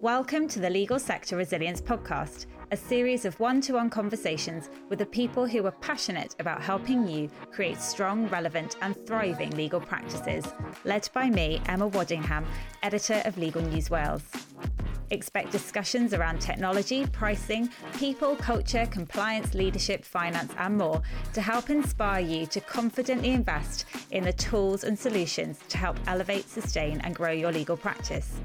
Welcome to the Legal Sector Resilience Podcast, a series of one to one conversations with the people who are passionate about helping you create strong, relevant, and thriving legal practices, led by me, Emma Waddingham, editor of Legal News Wales. Expect discussions around technology, pricing, people, culture, compliance, leadership, finance, and more to help inspire you to confidently invest in the tools and solutions to help elevate, sustain, and grow your legal practice.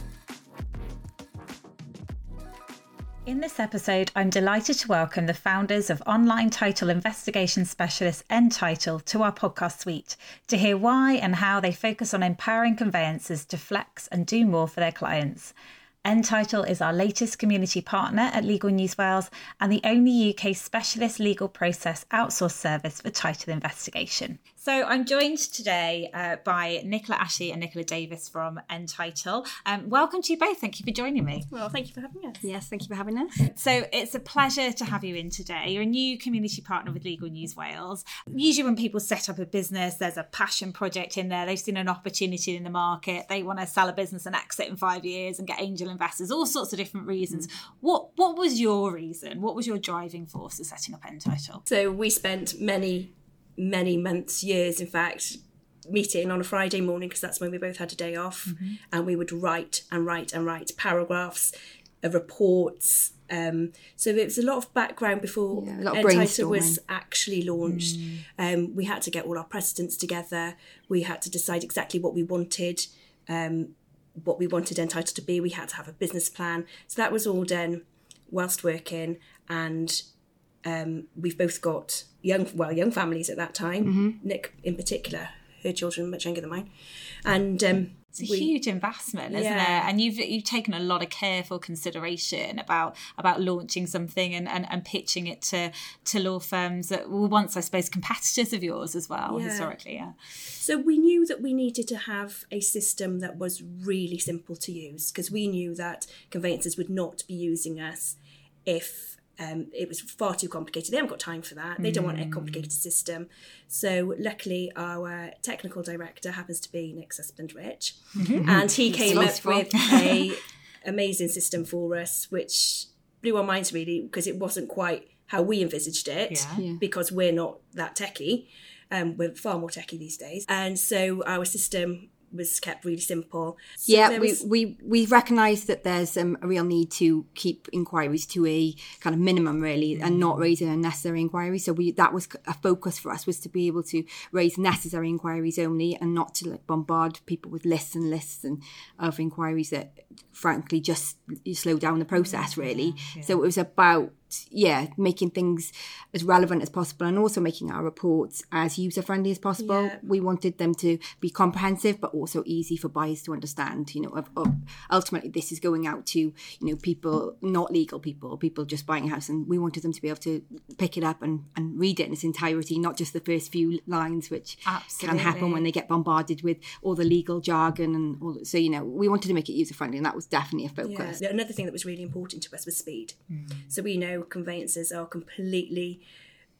In this episode, I'm delighted to welcome the founders of online title investigation specialist ntitle to our podcast suite to hear why and how they focus on empowering conveyancers to flex and do more for their clients. ntitle is our latest community partner at Legal News Wales and the only UK specialist legal process outsourced service for title investigation. So I'm joined today uh, by Nicola Ashley and Nicola Davies from ntitle. Um, welcome to you both. Thank you for joining me. Well, thank you for having us. Yes, thank you for having us. So it's a pleasure to have you in today. You're a new community partner with Legal News Wales. Usually, when people set up a business, there's a passion project in there. They've seen an opportunity in the market. They want to sell a business and exit in five years and get angel investors. All sorts of different reasons. What What was your reason? What was your driving force for setting up ntitle? So we spent many, many months, years, in fact, meeting on a Friday morning because that's when we both had a day off, Mm-hmm. and we would write and write and write paragraphs, uh, reports. Um, so it was a lot of background before Yeah, a lot of ntitle was actually launched. Mm. Um, we had to get all our precedents together. We had to decide exactly what we wanted. Um, what we wanted Entitled to be. We had to have a business plan. So that was all done whilst working, and um, we've both got young, well, young families at that time. Mm-hmm. Nick, in particular, her children much younger than mine, and um, It's a we- huge investment, isn't Yeah. it? And you've you've taken a lot of careful consideration about about launching something and, and, and pitching it to to law firms that were once, I suppose, competitors of yours as well, Yeah. historically. Yeah. So we knew that we needed to have a system that was really simple to use because we knew that conveyancers would not be using us if um, it was far too complicated. They haven't got time for that. They don't want a complicated system. So luckily, our technical director happens to be Nick's husband, Rich, and he came up with a amazing system for us, which blew our minds really because it wasn't quite how we envisaged it Yeah. Yeah. because we're not that techie. Um, we're far more techie these days, and so our system was kept really simple. So yeah, there we, we we recognise that there's um, a real need to keep inquiries to a kind of minimum, really, and not raising unnecessary inquiries. So we that was a focus for us was to be able to raise necessary inquiries only, and not to like bombard people with lists and lists and of inquiries that, frankly, just slow down the process. Really. So it was about yeah making things as relevant as possible and also making our reports as user friendly as possible Yeah. we wanted them to be comprehensive but also easy for buyers to understand you know of, of ultimately this is going out to you know people not legal people people just buying a house and we wanted them to be able to pick it up and, and read it in its entirety not just the first few lines which can happen when they get bombarded with all the legal jargon and all so you know we wanted to make it user friendly and that was definitely a focus Yeah. Another thing that was really important to us was speed. Mm. So we know conveyancers are completely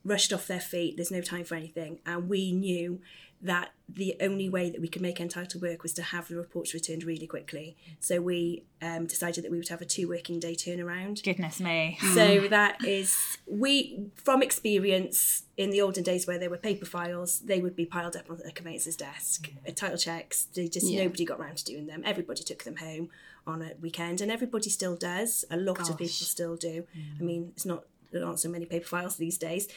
rushed off their feet. There's no time for anything, and we knew that the only way that we could make entitled work was to have the reports returned really quickly. So we um, decided that we would have a two working day turnaround. Goodness me. So that is we from experience in the olden days where there were paper files, they would be piled up on a conveyancer's desk. Uh, Title checks, they just Yeah. nobody got round to doing them. Everybody took them home on a weekend, and everybody still does. A lot of people still do. I mean, it's not there aren't so many paper files these days,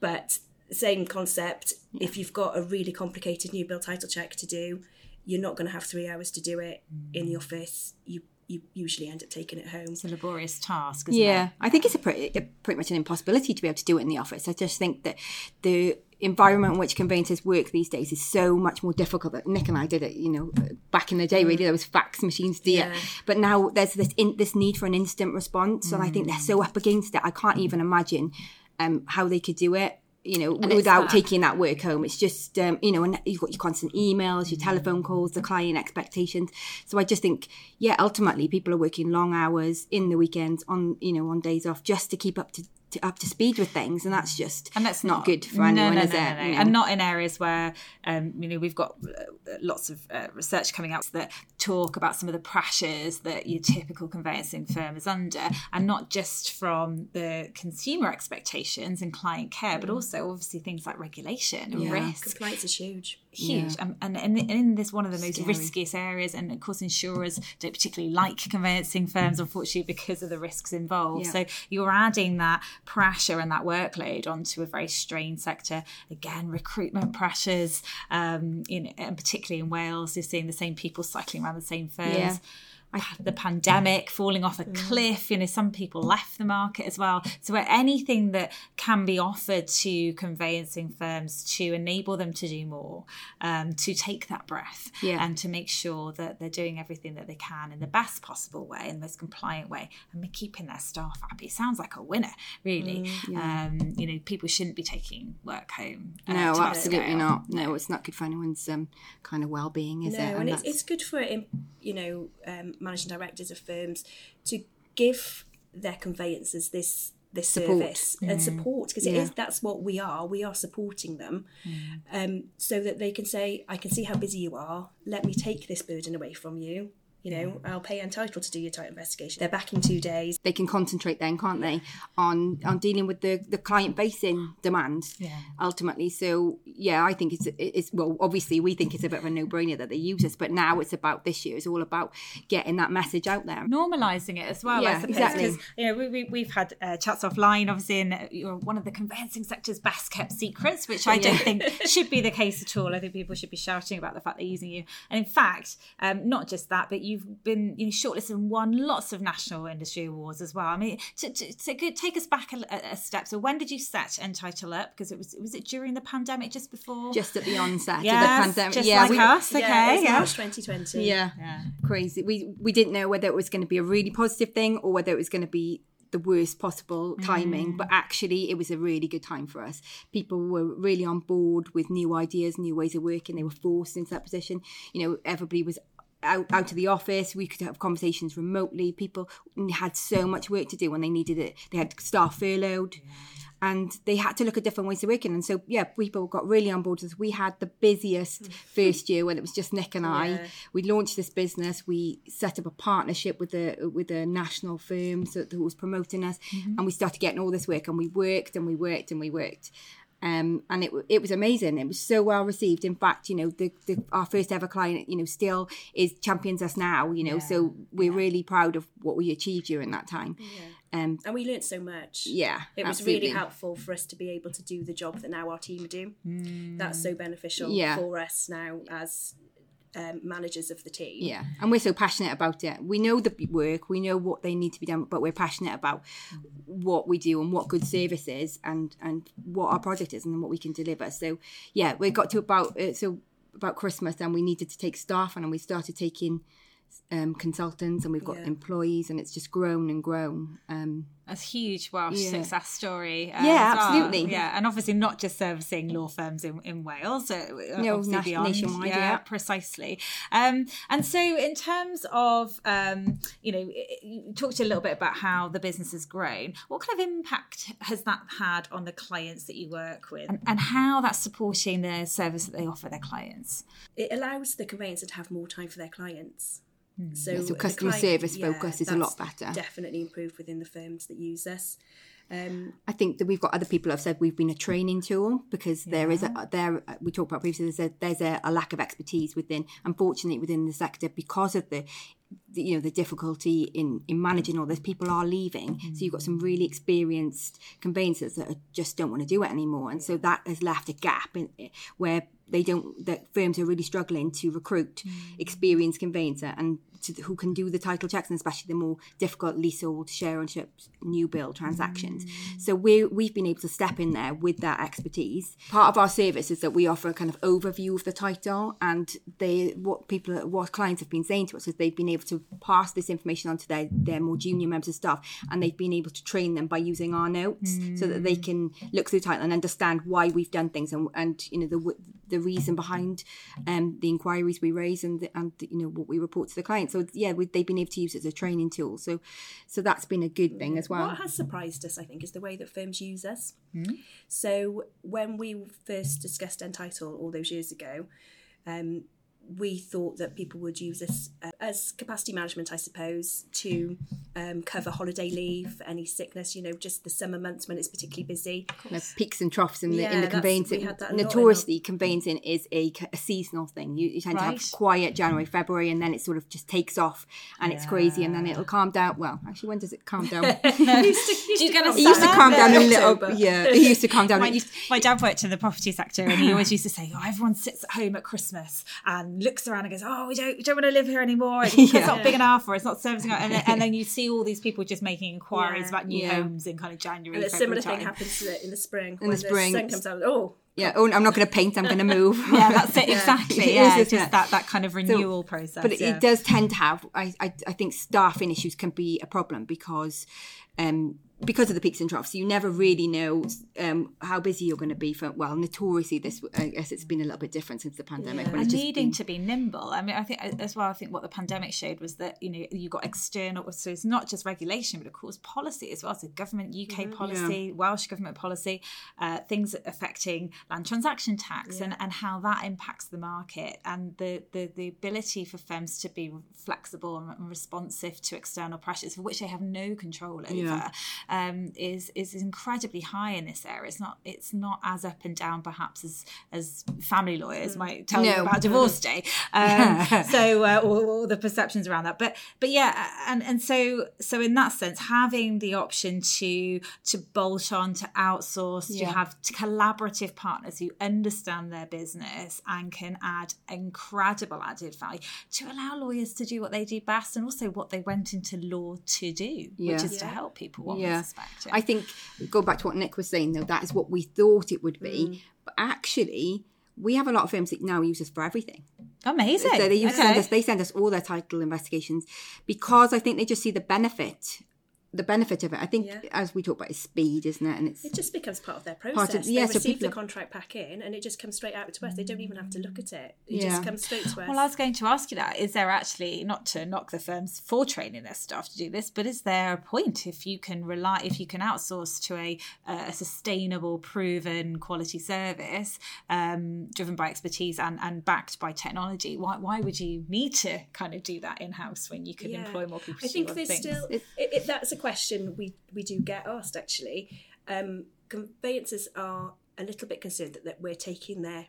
but same concept. If you've got a really complicated new build title check to do, you're not going to have three hours to do it in the mm. office. You you usually end up taking it home. It's a laborious task, isn't yeah, it? I think it's a pretty, a, pretty much an impossibility to be able to do it in the office. I just think that the environment in which conveyancers work these days is so much more difficult. That Nick and I did it, you know, back in the day. Really, there was fax machines do Yeah. but now there's this in, this need for an instant response, and I think they're so up against it. I can't even imagine um, how they could do it. You know, it's without taking that work home, it's just um, you know, and you've got your constant emails, your telephone calls, the client expectations. So I just think, yeah, ultimately, people are working long hours in the weekends on you know on days off just to keep up to to, up to speed with things, and that's just and that's not, not good for anyone, no, no, is no, it? no, no. You know? And not in areas where um, you know we've got uh, lots of uh, research coming out that talk about some of the pressures that your typical conveyancing firm is under, and not just from the consumer expectations and client care, but also obviously things like regulation and Yeah. risk. Compliance is huge. Huge, um, and, and in, in this one of the most Scary. riskiest areas, and of course insurers don't particularly like conveyancing firms, unfortunately, because of the risks involved. Yeah. So you're adding that pressure and that workload onto a very strained sector. Again, recruitment pressures, um, and particularly in Wales, you're seeing the same people cycling around the same firms. Yeah. The pandemic, falling off a cliff, you know, some people left the market as well. So, anything that can be offered to conveyancing firms to enable them to do more, um, to take that breath, Yeah. and to make sure that they're doing everything that they can in the best possible way, in the most compliant way, and be keeping their staff happy. Sounds like a winner, really. um, you know, people shouldn't be taking work home. uh, no, absolutely not. No, it's not good for anyone's um, kind of well-being, is no, it? and, it's, it's good for you know um, managing directors of firms to give their conveyancers this this Support. service and support because it Yeah. is that's what we are. We are supporting them, um, so that they can say, "I can see how busy you are. Let me take this burden away from you." You know, I'll pay entitled to do your title investigation. They're back in two days. they can concentrate then, can't they, on on dealing with the the client facing demand Yeah. ultimately. So yeah, I think it's it's well, obviously we think it's a bit of a no brainer that they use us, but now it's about this year. It's all about getting that message out there. normalizing it as well. Yeah, I suppose, exactly. Because you know we, we, we've had uh, chats offline, obviously, and uh, you're one of the conveyancing sector's best kept secrets, which I don't think should be the case at all. I think people should be shouting about the fact they're using you. And in fact, um, not just that, but you've been you know, shortlisted and won lots of national industry awards as well. I mean, to, to, to take us back a, a step. So when did you set ntitle up? Because it was was it during the pandemic, just before? Just at the onset Yes, of the pandemic. just yeah, like we, us. Okay, yeah, it's yeah. March 2020. yeah, Yeah. crazy. We we didn't know whether it was going to be a really positive thing or whether it was going to be the worst possible mm. timing but actually it was a really good time for us people were really on board with new ideas new ways of working they were forced into that position you know everybody was out, out of the office we could have conversations remotely people had so much work to do when they needed it they had staff furloughed and they had to look at different ways of working. And so, yeah, people got really on board with us. We had the busiest first year when it was just Nick and I. Yeah. We launched this business. We set up a partnership with a with a national firm so, who was promoting us, mm-hmm. and we started getting all this work. And we worked and we worked and we worked. Um, and it it was amazing. It was so well received. In fact, you know, the, the our first ever client, you know, still is champions us now. You know, so we're really proud of what we achieved during that time. Um, And we learnt so much. yeah, It was absolutely. really helpful for us to be able to do the job that now our team do. That's so beneficial Yeah. for us now as um, managers of the team. Yeah, and we're so passionate about it. We know the work, we know what they need to be done, but we're passionate about what we do and what good service is, and and what our project is, and what we can deliver. So yeah, we got to about uh, so about Christmas, and we needed to take staff, and we started taking um, consultants, and we've got Yeah. employees, and it's just grown and grown. Um, a huge Welsh Yeah. success story. uh, Yeah, as well. absolutely. Yeah, and obviously not just servicing law firms in, in Wales. Uh, No, obviously nas- beyond. nationwide, Yeah, yeah. precisely. Um, and so, in terms of, um, you know, you talked a little bit about how the business has grown. What kind of impact has that had on the clients that you work with, and, and how that's supporting the service that they offer their clients? It allows the conveyancer to have more time for their clients. Hmm. So, so the customer service focus is a lot better. Definitely improved within the firms that use us. Um, I think that we've got other people who have said we've been a training tool because there is a there uh, we talked about previously there's a there's a, a lack of expertise within unfortunately within the sector because of the, the you know the difficulty in in managing all this. People are leaving. So you've got some hmm. really experienced conveyancers that are, just don't want to do it anymore. And so that has left a gap in eh, where they don't that firms are really struggling to recruit mm. experienced conveyancer. And to, who can do the title checks and especially the more difficult leasehold share ownership new build transactions. So we we've been able to step in there with that expertise. Part of our service is that we offer a kind of overview of the title and they what people what clients have been saying to us is they've been able to pass this information on to their their more junior members of staff and they've been able to train them by using our notes so that they can look through the title and understand why we've done things and, and you know the the reason behind um, the inquiries we raise and the, and the, you know what we report to the client. So yeah, we, they've been able to use it as a training tool. So so that's been a good thing as well. What has surprised us, I think, is the way that firms use us. Mm. So when we first discussed ntitle all those years ago, um, we thought that people would use this uh, as capacity management, I suppose, to um, cover holiday leave, any sickness. You know, just the summer months when it's particularly busy. peaks and troughs in the yeah, in the conveyancing. Notoriously, conveyancing is a, a, seasonal thing. You, you tend right. to have quiet January, February, and then it sort of just takes off and yeah. it's crazy, and then it'll calm down. Well, actually, when does it calm down? it used to, used to, it used to calm down a little. Yeah, it used to calm down. my, my dad worked in the property sector, and he always used to say, "Oh, everyone sits at home at Christmas and looks around and goes." oh, we don't, we don't want to live here anymore. It's, yeah. not big enough, or it's not servicing. And then, and then you see all these people just making inquiries yeah. about new yeah. homes in kind of January. And a similar thing happens in the spring. In the spring, the sun comes out. Oh, yeah, oh, I'm not going to paint. I'm going to move. yeah, that's it. Exactly. yeah, it's just that that kind of renewal so, process. But it, yeah. it, does tend to have. I, I I think staffing issues can be a problem because um because of the peaks and troughs, you never really know um, how busy you're going to be. For well, notoriously, this I guess it's been a little bit different since the pandemic. Yeah. When and needing been... to be nimble. I mean, I think as well. I think what the pandemic showed was that you know you got external. So it's not just regulation, but of course policy as well. So government UK mm-hmm. policy, yeah. Welsh government policy, uh, things affecting land transaction tax, yeah. and, and how that impacts the market, and the, the the ability for firms to be flexible and responsive to external pressures for which they have no control over um, is is incredibly high in this area. It's not it's not as up and down perhaps as as family lawyers mm. might tell no. you about divorce day. Um, so uh, all, all, the perceptions around that, but but yeah, and and so so in that sense, having the option to to bolt on, to outsource, yeah. to have collaborative partners who understand their business and can add incredible added value to allow lawyers to do what they do best and also what they went into law to do, yeah. which is yeah. to help people. yeah. I think go back to what Nick was saying though, that is what we thought it would be, mm. but actually we have a lot of firms that now use us for everything. Amazing. So they, okay. send us, they send us all their title investigations because I think they just see the benefit the benefit of it, I think, yeah. as we talk about, is speed, isn't it? And it's it just becomes part of their process. Of, yeah, they so receive the contract back in, and it just comes straight out to us. They don't even have to look at it. It yeah. just comes straight to us. Well, I was going to ask you that: is there actually not to knock the firms for training their staff to do this, but is there a point if you can rely, if you can outsource to a, a sustainable, proven quality service um, driven by expertise and, and backed by technology? Why why would you need to kind of do that in house when you can yeah. employ more people? I think there's things? still it, it, that's a question we we do get asked actually. Um, conveyancers are a little bit concerned that, that we're taking their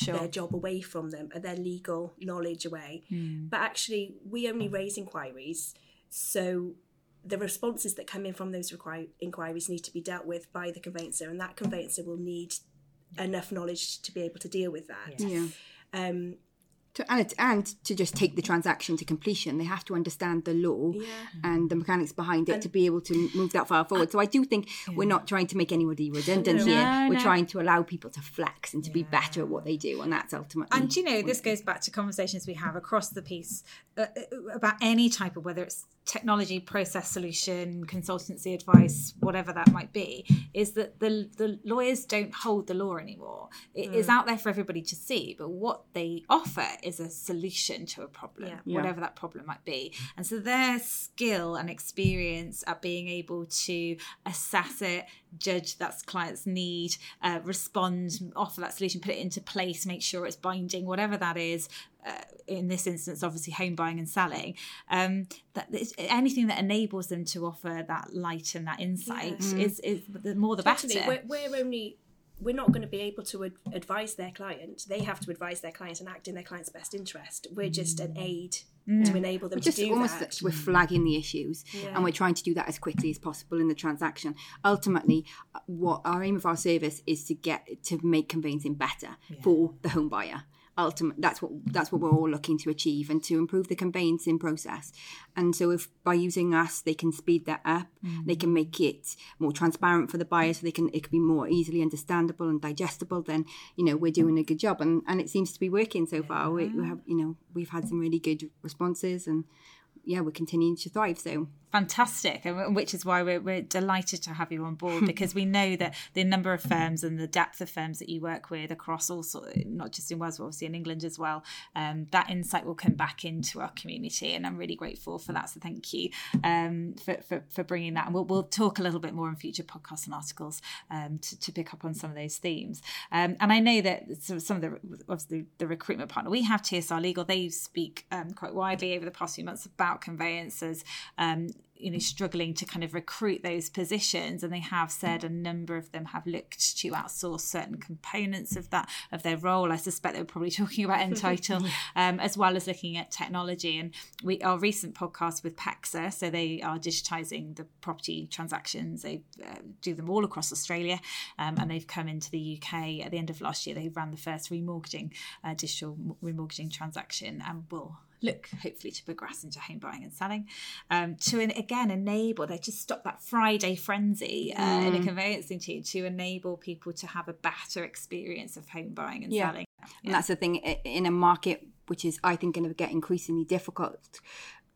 Sure. their job away from them and their legal knowledge away. Mm. But actually, we only raise inquiries, so the responses that come in from those requir- inquiries need to be dealt with by the conveyancer, and that conveyancer will need enough knowledge to be able to deal with that. Yes. Yeah. Um, to, and, and to just take the transaction to completion, they have to understand the law yeah. and the mechanics behind it and, to be able to move that far forward. So I do think yeah. we're not trying to make anybody redundant no, here. No, we're no. trying to allow people to flex and to yeah. be better at what they do, and that's ultimately. And you know, this goes back to conversations we have across the piece uh, uh, about any type of whether it's technology process solution consultancy advice whatever that might be is that the the lawyers don't hold the law anymore It mm. is out there for everybody to see but what they offer is a solution to a problem yeah. whatever yeah. that problem might be and so their skill and experience at being able to assess it judge that client's need uh, respond offer that solution put it into place make sure it's binding whatever that is uh, in this instance, obviously home buying and selling, um, that anything that enables them to offer that light and that insight yeah. is, is the more the totally. better. We're, we're, only we're not going to be able to ad- advise their client. They have to advise their client and act in their client's best interest. We're just an aid mm. to enable them we're just to do almost that. We're flagging the issues yeah. and we're trying to do that as quickly as possible in the transaction. Ultimately, what our aim of our service is to get to make conveyancing better yeah. for the home buyer ultimate that's what that's what we're all looking to achieve and to improve the conveyancing process. And so if by using us they can speed that up mm-hmm. they can make it more transparent for the buyer so they can it can be more easily understandable and digestible then you know we're doing a good job. And and it seems to be working so far. We, we have you know we've had some really good responses and yeah we're continuing to thrive. So fantastic, and which is why we're, we're delighted to have you on board because we know that the number of firms and the depth of firms that you work with across all sorts, not just in Wales, but obviously in England as well, um, that insight will come back into our community, and I'm really grateful for that. So thank you um, for, for, for bringing that, and we'll, we'll talk a little bit more in future podcasts and articles um, to, to pick up on some of those themes. Um, and I know that some of the obviously the recruitment partner we have, TSR Legal, they speak um, quite widely over the past few months about conveyancers um, you know struggling to kind of recruit those positions and they have said a number of them have looked to outsource certain components of that of their role. I suspect they were probably talking about ntitle um, as well as looking at technology. And we our recent podcast with pexa so they are digitizing the property transactions. They uh, do them all across australia um, and they've come into the uk at the end of last year they ran the first remortgaging uh, digital remortgaging transaction and will look hopefully to progress into home buying and selling um, to again enable they just stop that friday frenzy uh, mm. in a mm. conveyancing team to enable people to have a better experience of home buying and yeah. selling yeah. and that's the thing in a market which is i think going to get increasingly difficult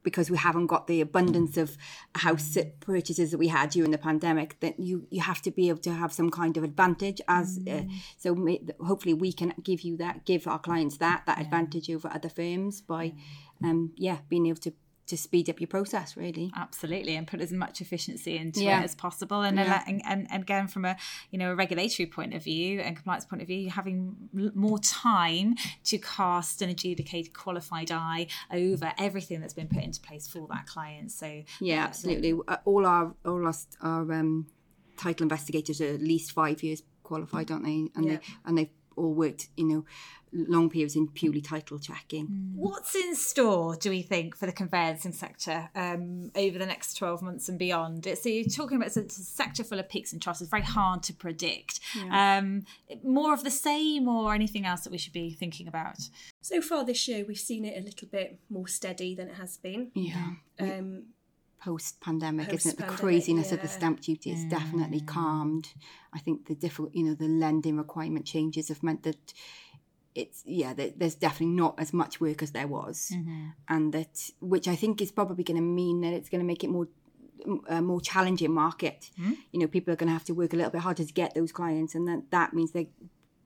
because we haven't got the abundance of house purchases that we had during the pandemic that you you have to be able to have some kind of advantage as uh, mm. uh, so may, hopefully we can give you that give our clients that that yeah. advantage over other firms by um yeah being able to to speed up your process really absolutely and put as much efficiency into yeah. it as possible and, yeah. and, and and again from a you know a regulatory point of view and compliance point of view having more time to cast an adjudicated qualified eye over everything that's been put into place for that client so yeah absolutely uh, all our all our, our um, title investigators are at least five years qualified aren't they and yeah. they and they've all worked you know long periods in purely title checking. Mm. What's in store, do we think, for the conveyancing sector um, over the next 12 months and beyond? So you're talking about it's a sector full of peaks and troughs. It's very hard to predict. Yeah. Um, more of the same or anything else that we should be thinking about? So far this year, we've seen it a little bit more steady than it has been. Yeah. Um, post pandemic, isn't it? The craziness yeah. of the stamp duty has mm. definitely calmed. I think the difficult, you know, the lending requirement changes have meant that it's yeah there's definitely not as much work as there was mm-hmm. and that which i think is probably going to mean that it's going to make it more a more challenging market mm-hmm. you know people are going to have to work a little bit harder to get those clients and that that means they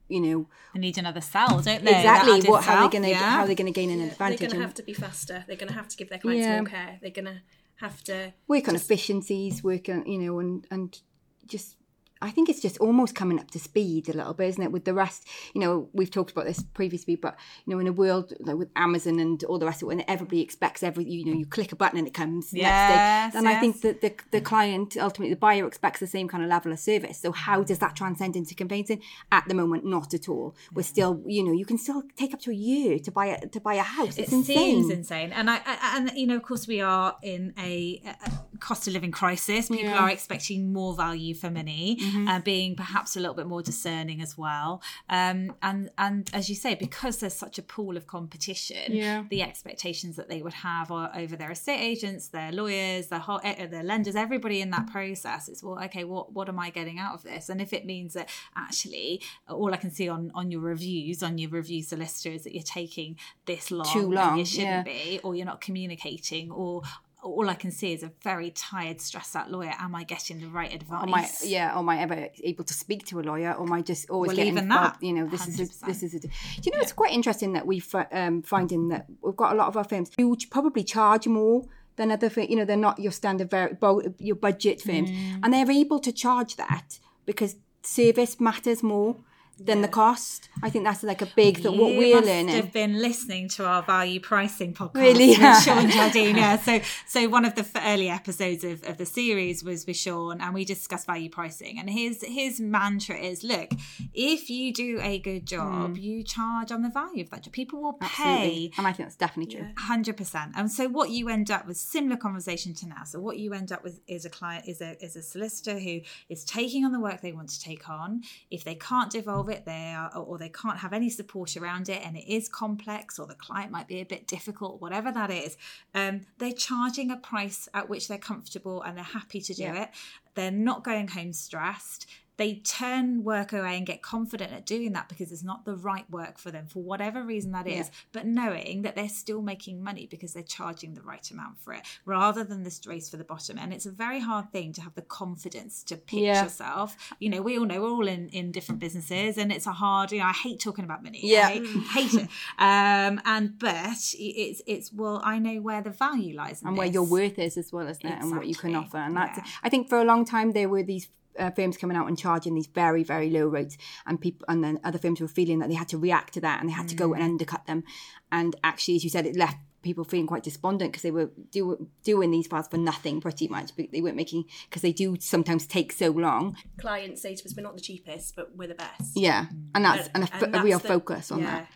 you know they need another sell don't they exactly what how they're they going to yeah. how are going to gain an yeah, advantage they're going to have to be faster they're going to have to give their clients yeah. more care they're going to have to work on efficiencies work on you know and and just I think it's just almost coming up to speed a little bit, isn't it? With the rest, you know, we've talked about this previously, but you know, in a world like with Amazon and all the rest of it, when everybody expects every, you know, you click a button and it comes yes, next day. And yes. I think that the, the client, ultimately the buyer expects the same kind of level of service. So how does that transcend into conveyancing? At the moment, not at all. We're still, you know, you can still take up to a year to buy a to buy a house. It's it insane. seems insane. And I, I, and you know, of course, we are in a, a cost of living crisis. People yeah. are expecting more value for money, mm-hmm. uh, being perhaps a little bit more discerning as well. Um, and and as you say, because there's such a pool of competition, yeah. the expectations that they would have are over their estate agents, their lawyers, their whole, uh, their lenders, everybody in that process. It's well, okay, what what am I getting out of this? And if it means that actually all I can see on on your reviews, on your review solicitor, is that you're taking this long, too long, you shouldn't yeah. be, or you're not communicating, or all I can see is a very tired, stressed out lawyer. Am I getting the right advice? Am I, yeah, am I ever able to speak to a lawyer, or am I just always well, getting even that? You know, this 100%. is a, this is a. Do you know it's quite interesting that we um, finding that we've got a lot of our firms who probably charge more than other firms. you know they're not your standard very your budget firms, mm. and they're able to charge that because service matters more than yeah. the cost. I think that's like a big that what we're must learning. Have been listening to our value pricing podcast really? with Sean Jardine. Yeah, so so one of the early episodes of, of the series was with Sean, and we discussed value pricing. And his his mantra is: look, if you do a good job, mm. you charge on the value of that job. People will Absolutely. pay, and I think that's definitely true. Hundred percent. And so what you end up with similar conversation to now. So what you end up with is a client is a is a solicitor who is taking on the work they want to take on. If they can't devolve it, they are, or they can't have any support around it, and it is complex, or the client might be a bit difficult, whatever that is, um, they're charging a price at which they're comfortable and they're happy to do yeah. it. they're not going home stressed they turn work away and get confident at doing that because it's not the right work for them for whatever reason that is yeah. but knowing that they're still making money because they're charging the right amount for it rather than this race for the bottom and it's a very hard thing to have the confidence to pitch yeah. yourself you know we all know we're all in in different businesses and it's a hard you know i hate talking about money yeah I hate it um and but it's it's well i know where the value lies and this. where your worth is as well as that exactly. and what you can offer and that's yeah. i think for a long time there were these uh, firms coming out and charging these very very low rates and people and then other firms were feeling that they had to react to that and they had mm. to go and mm. undercut them and actually as you said it left people feeling quite despondent because they were do, doing these files for nothing pretty much but they weren't making because they do sometimes take so long clients say to us we're not the cheapest but we're the best yeah and that's and, and, a, and a real the, focus on yeah. that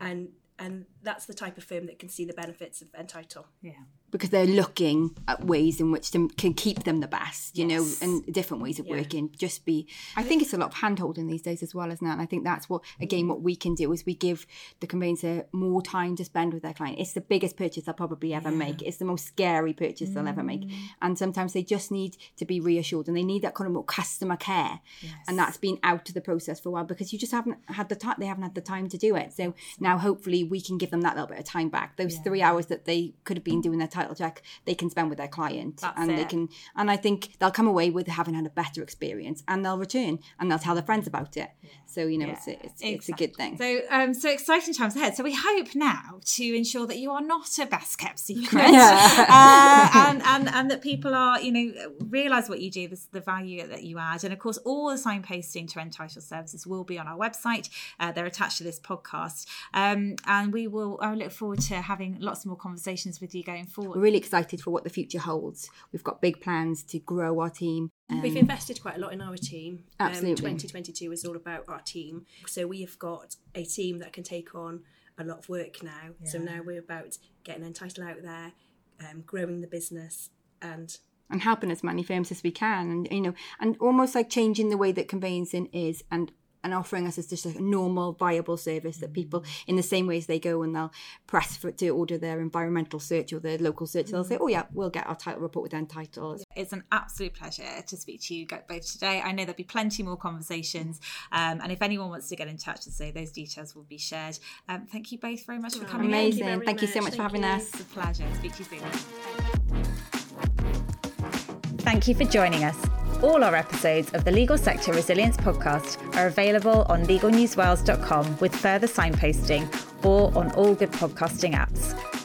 and and that's the type of firm that can see the benefits of ntitle. Yeah because they're looking at ways in which to can keep them the best, you yes. know, and different ways of yeah. working. Just be, I think it's a lot of hand holding these days as well, isn't it? And I think that's what, again, what we can do is we give the conveyancer more time to spend with their client. It's the biggest purchase they'll probably ever yeah. make. It's the most scary purchase mm. they'll ever make. Mm. And sometimes they just need to be reassured and they need that kind of more customer care. Yes. And that's been out of the process for a while because you just haven't had the time, they haven't had the time to do it. So now hopefully we can give them that little bit of time back. Those yeah. three hours that they could have been doing their title check they can spend with their client That's and it. they can and I think they'll come away with having had a better experience and they'll return and they'll tell their friends about it yeah. so you know yeah, it's, a, it's, exactly. it's, a good thing so um so exciting times ahead so we hope now to ensure that you are not a best kept secret uh, and, and and that people are you know realize what you do this the value that you add and of course all the signposting to entitled services will be on our website uh, they're attached to this podcast um and we will I look forward to having lots more conversations with you going forward We're really excited for what the future holds. We've got big plans to grow our team. Um, We've invested quite a lot in our team. Um, absolutely. Um, 2022 is all about our team. So we have got a team that can take on a lot of work now. Yeah. So now we're about getting ntitle out there, um, growing the business, and and helping as many firms as we can, and you know, and almost like changing the way that conveyancing is, and and offering us as just a normal viable service that people in the same way as they go and they'll press for to order their environmental search or their local search they'll say oh yeah we'll get our title report with ntitle it's an absolute pleasure to speak to you both today. I know there'll be plenty more conversations um, and if anyone wants to get in touch and say those details will be shared. Um, thank you both very much for coming amazing. Thank you, thank you so much thank for having you. us. it's a pleasure. Speak to you soon. Thank you for joining us all our episodes of the Legal Sector Resilience podcast are available on legalnewswales.com with further signposting or on all good podcasting apps.